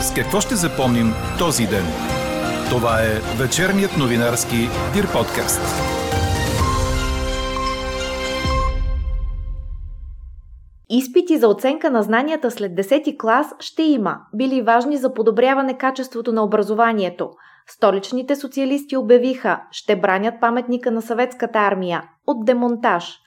С какво ще запомним този ден? Това е вечерният новинарски Дир подкаст. Изпити за оценка на знанията след 10 клас ще има, били важни за подобряване качеството на образованието. Столичните социалисти обявиха, ще бранят паметника на съветската армия от демонтаж.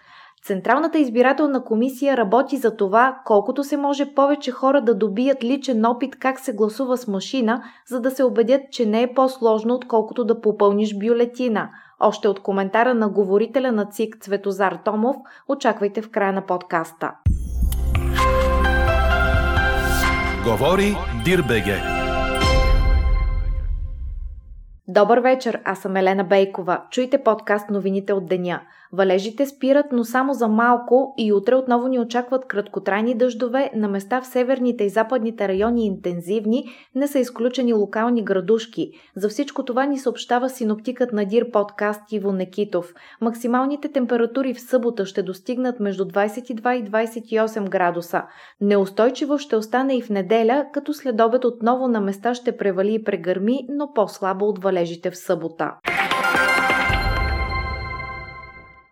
Централната избирателна комисия работи за това колкото се може повече хора да добият личен опит как се гласува с машина, за да се убедят, че не е по-сложно, отколкото да попълниш бюлетина. Още от коментара на говорителя на ЦИК Цветозар Томов очаквайте в края на подкаста. Говори Дирбеге. Добър вечер, аз съм Елена Бейкова. Чуйте подкаст новините от деня. Валежите спират, но само за малко и утре отново ни очакват краткотрайни дъждове, на места в северните и западните райони интензивни, не са изключени локални градушки. За всичко това ни съобщава синоптикът на Дир подкаст Иво Некитов. Максималните температури в събота ще достигнат между 22 и 28 градуса. Неустойчиво ще остане и в неделя, като след обед отново на места ще превали и прегърми, но по-слабо от валежите в събота.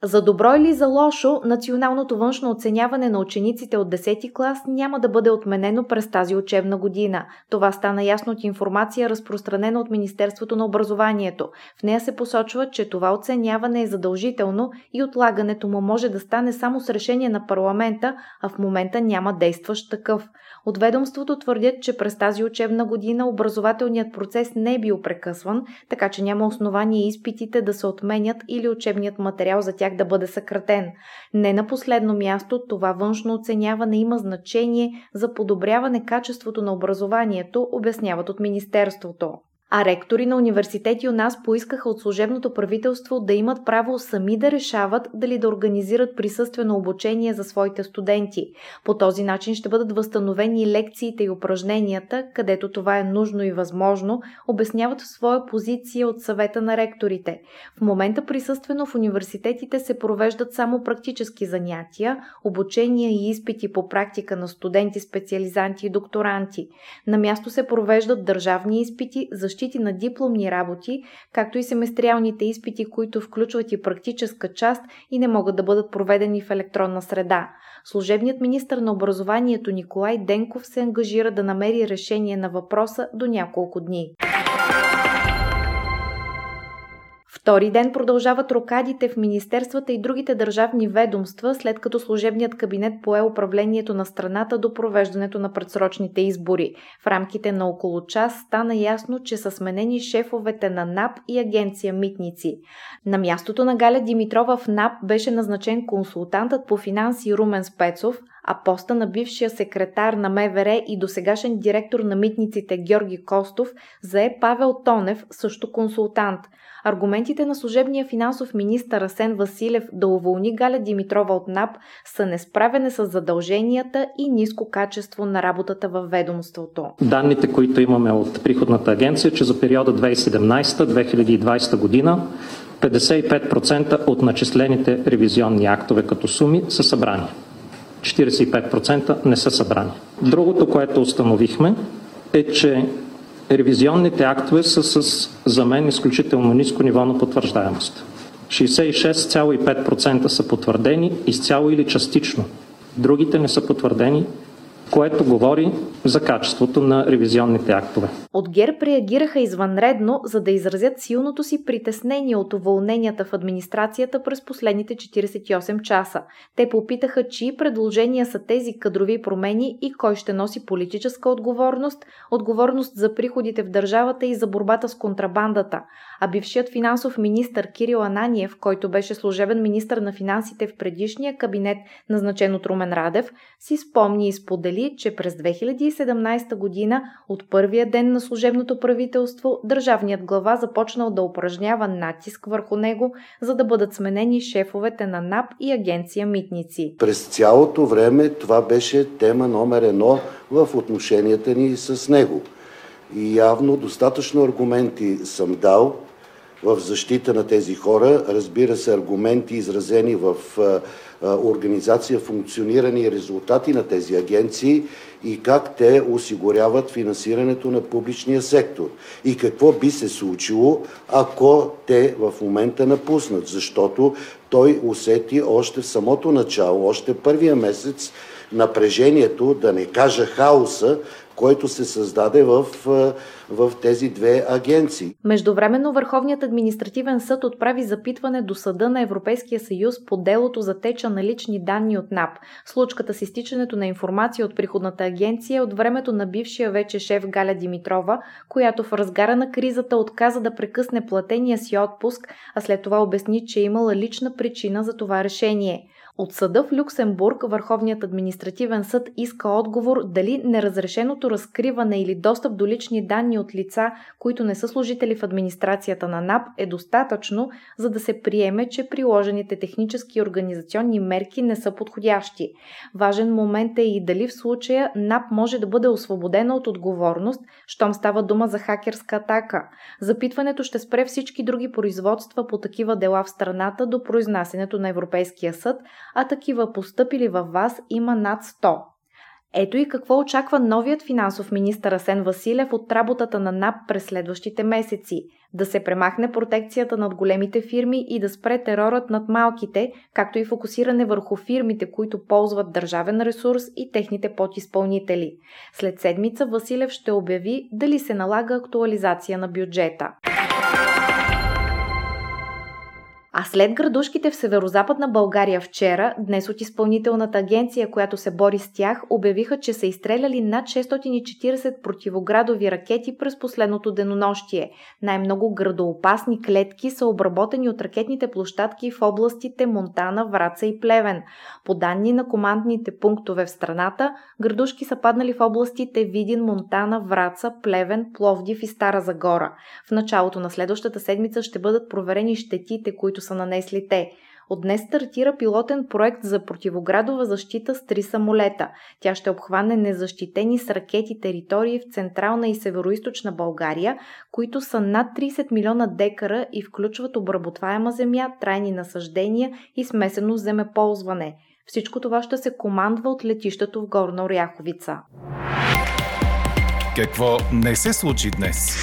За добро или за лошо, националното външно оценяване на учениците от 10 клас няма да бъде отменено през тази учебна година. Това стана ясно от информация, разпространена от Министерството на образованието. В нея се посочва, че това оценяване е задължително и отлагането му може да стане само с решение на парламента, а в момента няма действащ такъв. От ведомството твърдят, че през тази учебна година образователният процес не е бил прекъсван, така че няма основание изпитите да се отменят или учебният материал за тях да бъде съкратен. Не на последно място, това външно оценяване има значение за подобряване качеството на образованието, обясняват от Министерството. А ректори на университети у нас поискаха от служебното правителство да имат право сами да решават дали да организират присъствено обучение за своите студенти. По този начин ще бъдат възстановени лекциите и упражненията, където това е нужно и възможно, обясняват в своя позиция от съвета на ректорите. В момента присъствено в университетите се провеждат само практически занятия, обучения и изпити по практика на студенти, специализанти и докторанти. На място се провеждат държавни изпити, за защити на дипломни работи, както и семестриалните изпити, които включват и практическа част и не могат да бъдат проведени в електронна среда. Служебният министр на образованието Николай Денков се ангажира да намери решение на въпроса до няколко дни. Втори ден продължават рокадите в министерствата и другите държавни ведомства, след като служебният кабинет пое управлението на страната до провеждането на предсрочните избори. В рамките на около час стана ясно, че са сменени шефовете на НАП и агенция Митници. На мястото на Галя Димитрова в НАП беше назначен консултантът по финанси Румен Спецов, а поста на бившия секретар на МВР и досегашен директор на митниците Георги Костов зае Павел Тонев, също консултант. Аргументите на служебния финансов министр Асен Василев да уволни Галя Димитрова от НАП са несправене с задълженията и ниско качество на работата във ведомството. Данните, които имаме от приходната агенция, че за периода 2017-2020 година 55% от начислените ревизионни актове като суми са събрани. 45% не са събрани. Другото, което установихме, е, че ревизионните актове са с, за мен, изключително ниско ниво на потвърждаемост. 66,5% са потвърдени изцяло или частично. Другите не са потвърдени което говори за качеството на ревизионните актове. От ГЕРБ реагираха извънредно, за да изразят силното си притеснение от уволненията в администрацията през последните 48 часа. Те попитаха, чии предложения са тези кадрови промени и кой ще носи политическа отговорност, отговорност за приходите в държавата и за борбата с контрабандата. А бившият финансов министр Кирил Ананиев, който беше служебен министр на финансите в предишния кабинет, назначен от Румен Радев, си спомни и сподели сподели, че през 2017 година от първия ден на служебното правителство държавният глава започнал да упражнява натиск върху него, за да бъдат сменени шефовете на НАП и агенция Митници. През цялото време това беше тема номер едно в отношенията ни с него. И явно достатъчно аргументи съм дал, в защита на тези хора. Разбира се, аргументи, изразени в организация, функциониране и резултати на тези агенции и как те осигуряват финансирането на публичния сектор и какво би се случило, ако те в момента напуснат, защото той усети още в самото начало, още първия месец напрежението, да не кажа хаоса, който се създаде в, в тези две агенции. Междувременно Върховният административен съд отправи запитване до Съда на Европейския съюз по делото за теча на лични данни от НАП. Случката с изтичането на информация от приходната агенция е от времето на бившия вече шеф Галя Димитрова, която в разгара на кризата отказа да прекъсне платения си отпуск, а след това обясни, че е имала лична причина за това решение. От съда в Люксембург Върховният административен съд иска отговор дали неразрешеното разкриване или достъп до лични данни от лица, които не са служители в администрацията на НАП, е достатъчно, за да се приеме, че приложените технически и организационни мерки не са подходящи. Важен момент е и дали в случая НАП може да бъде освободена от отговорност, щом става дума за хакерска атака. Запитването ще спре всички други производства по такива дела в страната до произнасянето на Европейския съд, а такива постъпили във вас има над 100. Ето и какво очаква новият финансов министр Асен Василев от работата на НАП през следващите месеци. Да се премахне протекцията над големите фирми и да спре терорът над малките, както и фокусиране върху фирмите, които ползват държавен ресурс и техните подизпълнители. След седмица Василев ще обяви дали се налага актуализация на бюджета. А след градушките в северо-западна България вчера, днес от изпълнителната агенция, която се бори с тях, обявиха, че са изстреляли над 640 противоградови ракети през последното денонощие. Най-много градоопасни клетки са обработени от ракетните площадки в областите Монтана, Враца и Плевен. По данни на командните пунктове в страната, градушки са паднали в областите Видин, Монтана, Враца, Плевен, Пловдив и Стара Загора. В началото на следващата седмица ще бъдат проверени щетите, които са нанесли те. От днес стартира пилотен проект за противоградова защита с три самолета. Тя ще обхване незащитени с ракети територии в Централна и Североизточна България, които са над 30 милиона декара и включват обработваема земя, трайни насъждения и смесено земеползване. Всичко това ще се командва от летището в Горна Оряховица. Какво не се случи днес?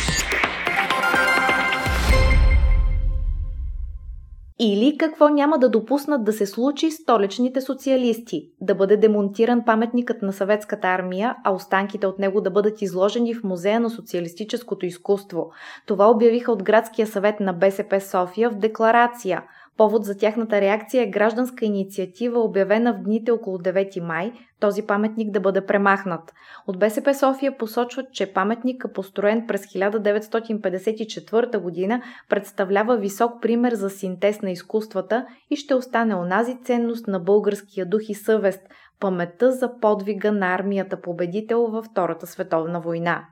Или какво няма да допуснат да се случи столичните социалисти? Да бъде демонтиран паметникът на съветската армия, а останките от него да бъдат изложени в Музея на социалистическото изкуство. Това обявиха от Градския съвет на БСП София в декларация – Повод за тяхната реакция е гражданска инициатива, обявена в дните около 9 май, този паметник да бъде премахнат. От БСП София посочват, че паметникът, построен през 1954 година, представлява висок пример за синтез на изкуствата и ще остане онази ценност на българския дух и съвест – паметта за подвига на армията победител във Втората световна война.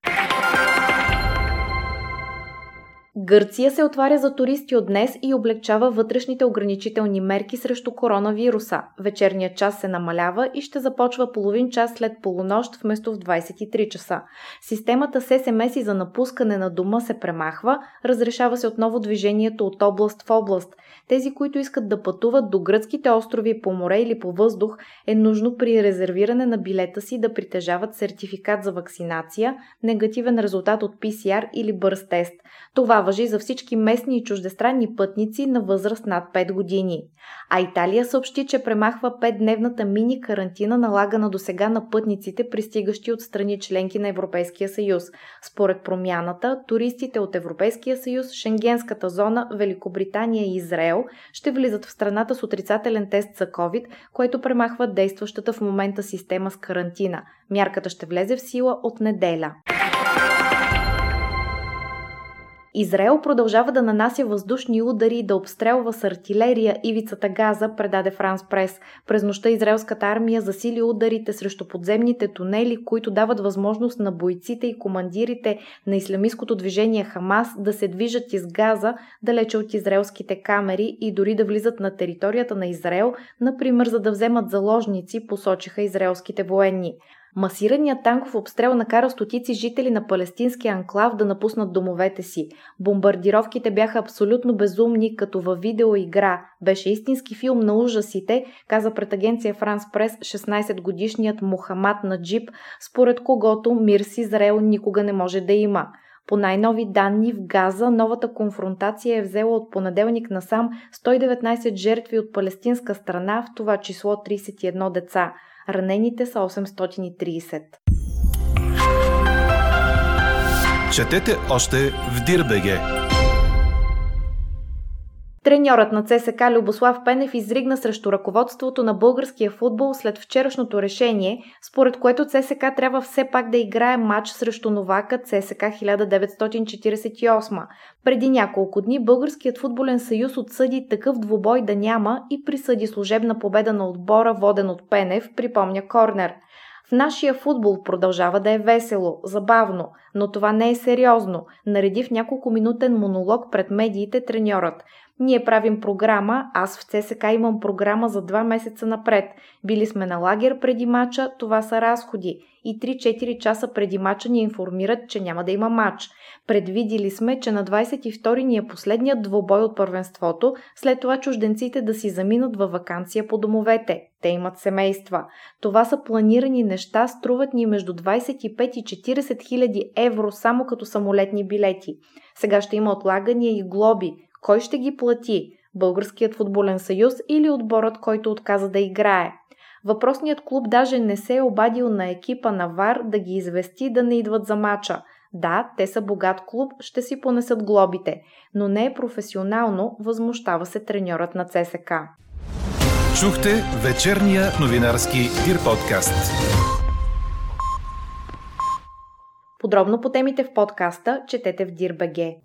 Гърция се отваря за туристи от днес и облегчава вътрешните ограничителни мерки срещу коронавируса. Вечерният час се намалява и ще започва половин час след полунощ вместо в 23 часа. Системата ССМС за напускане на дома се премахва, разрешава се отново движението от област в област. Тези, които искат да пътуват до гръцките острови по море или по въздух, е нужно при резервиране на билета си да притежават сертификат за вакцинация, негативен резултат от PCR или бърз тест. Това въжи за всички местни и чуждестранни пътници на възраст над 5 години. А Италия съобщи, че премахва 5-дневната мини карантина, налагана до сега на пътниците, пристигащи от страни членки на Европейския съюз. Според промяната, туристите от Европейския съюз, Шенгенската зона, Великобритания и Израел ще влизат в страната с отрицателен тест за COVID, което премахва действащата в момента система с карантина. Мярката ще влезе в сила от неделя. Израел продължава да нанася въздушни удари и да обстрелва с артилерия ивицата Газа, предаде Франс Прес. През нощта израелската армия засили ударите срещу подземните тунели, които дават възможност на бойците и командирите на исламистското движение Хамас да се движат из Газа, далече от израелските камери и дори да влизат на територията на Израел, например за да вземат заложници, посочиха израелските военни. Масираният танков обстрел накара стотици жители на палестинския анклав да напуснат домовете си. Бомбардировките бяха абсолютно безумни, като във видеоигра. Беше истински филм на ужасите, каза пред агенция Франс Прес 16-годишният Мухамад Наджиб, според когото мир с Израел никога не може да има. По най-нови данни в Газа новата конфронтация е взела от понеделник насам 119 жертви от палестинска страна, в това число 31 деца. Ранените са 830. Четете още в Дирбеге. Треньорът на ЦСК Любослав Пенев изригна срещу ръководството на българския футбол след вчерашното решение, според което ЦСК трябва все пак да играе матч срещу новака ЦСК 1948. Преди няколко дни Българският футболен съюз отсъди такъв двубой да няма и присъди служебна победа на отбора, воден от Пенев, припомня Корнер. В нашия футбол продължава да е весело, забавно, но това не е сериозно, нареди в няколко минутен монолог пред медиите треньорът. Ние правим програма, аз в ЦСК имам програма за два месеца напред. Били сме на лагер преди мача, това са разходи. И 3-4 часа преди мача ни информират, че няма да има мач. Предвидили сме, че на 22 ни е последният двобой от първенството, след това чужденците да си заминат във вакансия по домовете. Те имат семейства. Това са планирани неща, струват ни между 25 и 40 хиляди евро само като самолетни билети. Сега ще има отлагания и глоби, кой ще ги плати? Българският футболен съюз или отборът, който отказа да играе? Въпросният клуб даже не се е обадил на екипа на ВАР да ги извести да не идват за мача. Да, те са богат клуб, ще си понесат глобите, но не е професионално, възмущава се треньорът на ЦСК. Чухте вечерния новинарски Дир подкаст. Подробно по темите в подкаста четете в Дирбеге.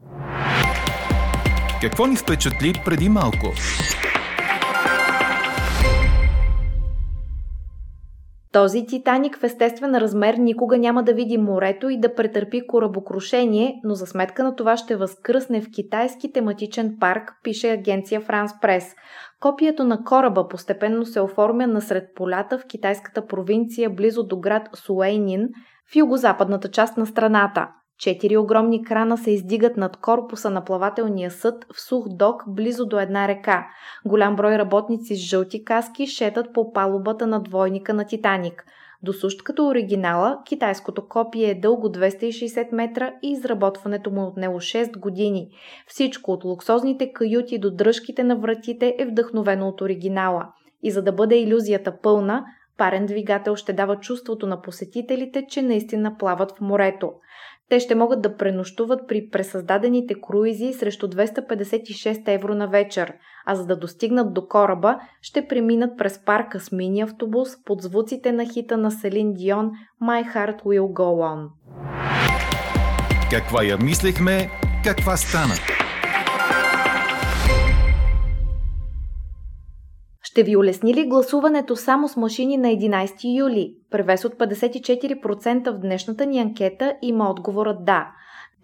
Какво ни впечатли преди малко? Този Титаник в естествен размер никога няма да види морето и да претърпи корабокрушение, но за сметка на това ще възкръсне в китайски тематичен парк, пише агенция Франс Прес. Копието на кораба постепенно се оформя насред полята в китайската провинция близо до град Суейнин, в югозападната част на страната. Четири огромни крана се издигат над корпуса на плавателния съд в сух док близо до една река. Голям брой работници с жълти каски шетат по палубата на двойника на Титаник. Досущ като оригинала, китайското копие е дълго 260 метра и изработването му е отнело 6 години. Всичко от луксозните каюти до дръжките на вратите е вдъхновено от оригинала. И за да бъде иллюзията пълна, парен двигател ще дава чувството на посетителите, че наистина плават в морето. Те ще могат да пренощуват при пресъздадените круизи срещу 256 евро на вечер, а за да достигнат до кораба, ще преминат през парка с мини автобус под звуците на хита на Селин Дион My Heart Will Go On. Каква я мислехме, каква стана? Ще ви улесни ли гласуването само с машини на 11 юли? Превес от 54% в днешната ни анкета има отговорът да.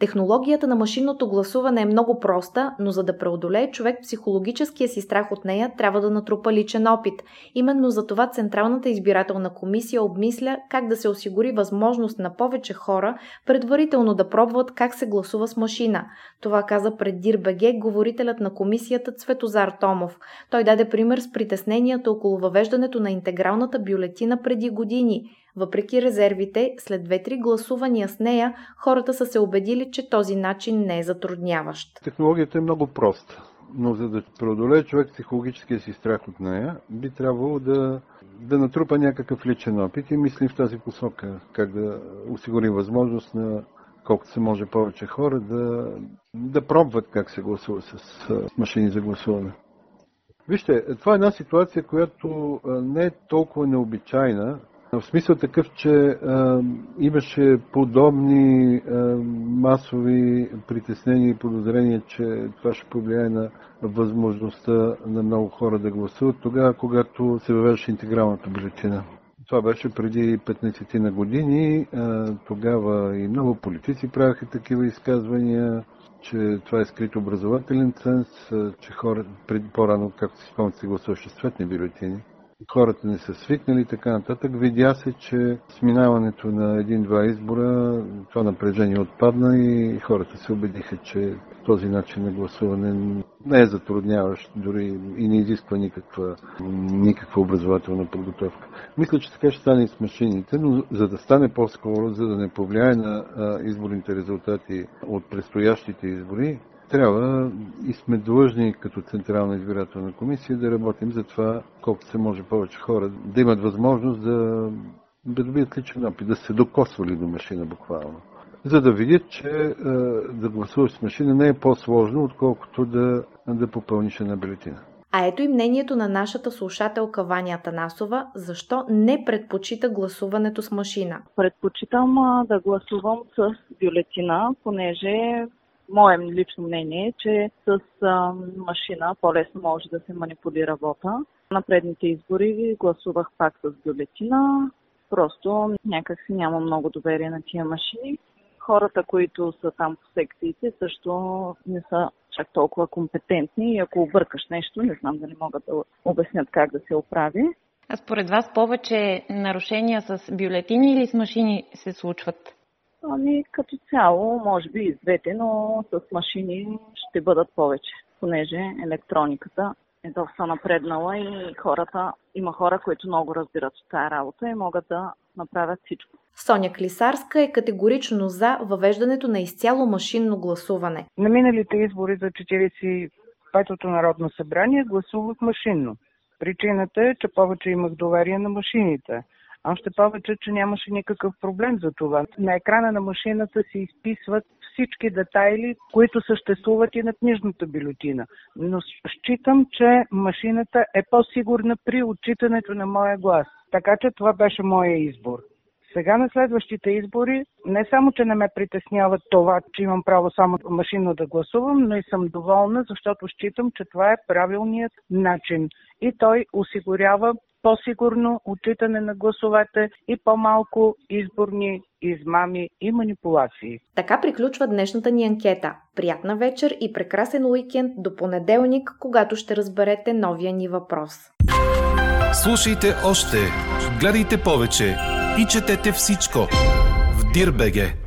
Технологията на машинното гласуване е много проста, но за да преодолее човек психологическия си страх от нея, трябва да натрупа личен опит. Именно за това Централната избирателна комисия обмисля как да се осигури възможност на повече хора предварително да пробват как се гласува с машина. Това каза пред Дирбеге говорителят на комисията Цветозар Томов. Той даде пример с притесненията около въвеждането на интегралната бюлетина преди години – въпреки резервите, след две-три гласувания с нея, хората са се убедили, че този начин не е затрудняващ. Технологията е много проста, но за да преодолее човек психологическия си страх от нея, би трябвало да, да натрупа някакъв личен опит и мислим в тази посока, как да осигурим възможност на колкото се може повече хора да, да пробват как се гласува с, с машини за гласуване. Вижте, това е една ситуация, която не е толкова необичайна, в смисъл такъв, че а, имаше подобни а, масови притеснения и подозрения, че това ще повлияе на възможността на много хора да гласуват тогава, когато се въвеждаше интегралната бюлетина. Това беше преди 15 на години. А, тогава и много политици правяха такива изказвания, че това е скрит образователен ценз, че хора, преди по-рано, както си спомняте, гласуваше с цветни бюлетини хората не са свикнали и така нататък. Видя се, че сминаването на един-два избора, това напрежение отпадна и хората се убедиха, че този начин на гласуване не е затрудняващ, дори и не изисква никаква, никаква образователна подготовка. Мисля, че така ще стане и с машините, но за да стане по-скоро, за да не повлияе на изборните резултати от предстоящите избори, трябва и сме длъжни като Централна избирателна комисия да работим за това колкото се може повече хора да имат възможност да, да добият личен опит, да се докосвали до машина буквално. За да видят, че е, да гласуваш с машина не е по-сложно, отколкото да, да попълниш една бюлетина. А ето и мнението на нашата слушателка Ваня Танасова, защо не предпочита гласуването с машина. Предпочитам да гласувам с бюлетина, понеже Мое лично мнение е, че с а, машина по-лесно може да се манипулира вота. На предните избори гласувах пак с бюлетина. Просто някак си няма много доверие на тия машини. Хората, които са там по секциите, също не са чак толкова компетентни и ако объркаш нещо, не знам дали могат да обяснят как да се оправи. А според вас повече нарушения с бюлетини или с машини се случват? Ами като цяло, може би и двете, но с машини ще бъдат повече, понеже електрониката е доста напреднала и хората, има хора, които много разбират от тази работа и могат да направят всичко. Соня Клисарска е категорично за въвеждането на изцяло машинно гласуване. На миналите избори за 45-то Народно събрание гласувах машинно. Причината е, че повече имах доверие на машините. Още повече, че нямаше никакъв проблем за това. На екрана на машината се изписват всички детайли, които съществуват и на книжната бюлетина. Но считам, че машината е по-сигурна при отчитането на моя глас. Така че това беше моя избор. Сега на следващите избори не само, че не ме притеснява това, че имам право само машинно да гласувам, но и съм доволна, защото считам, че това е правилният начин. И той осигурява по-сигурно отчитане на гласовете и по-малко изборни измами и манипулации. Така приключва днешната ни анкета. Приятна вечер и прекрасен уикенд до понеделник, когато ще разберете новия ни въпрос. Слушайте още, гледайте повече и четете всичко в Дирбеге.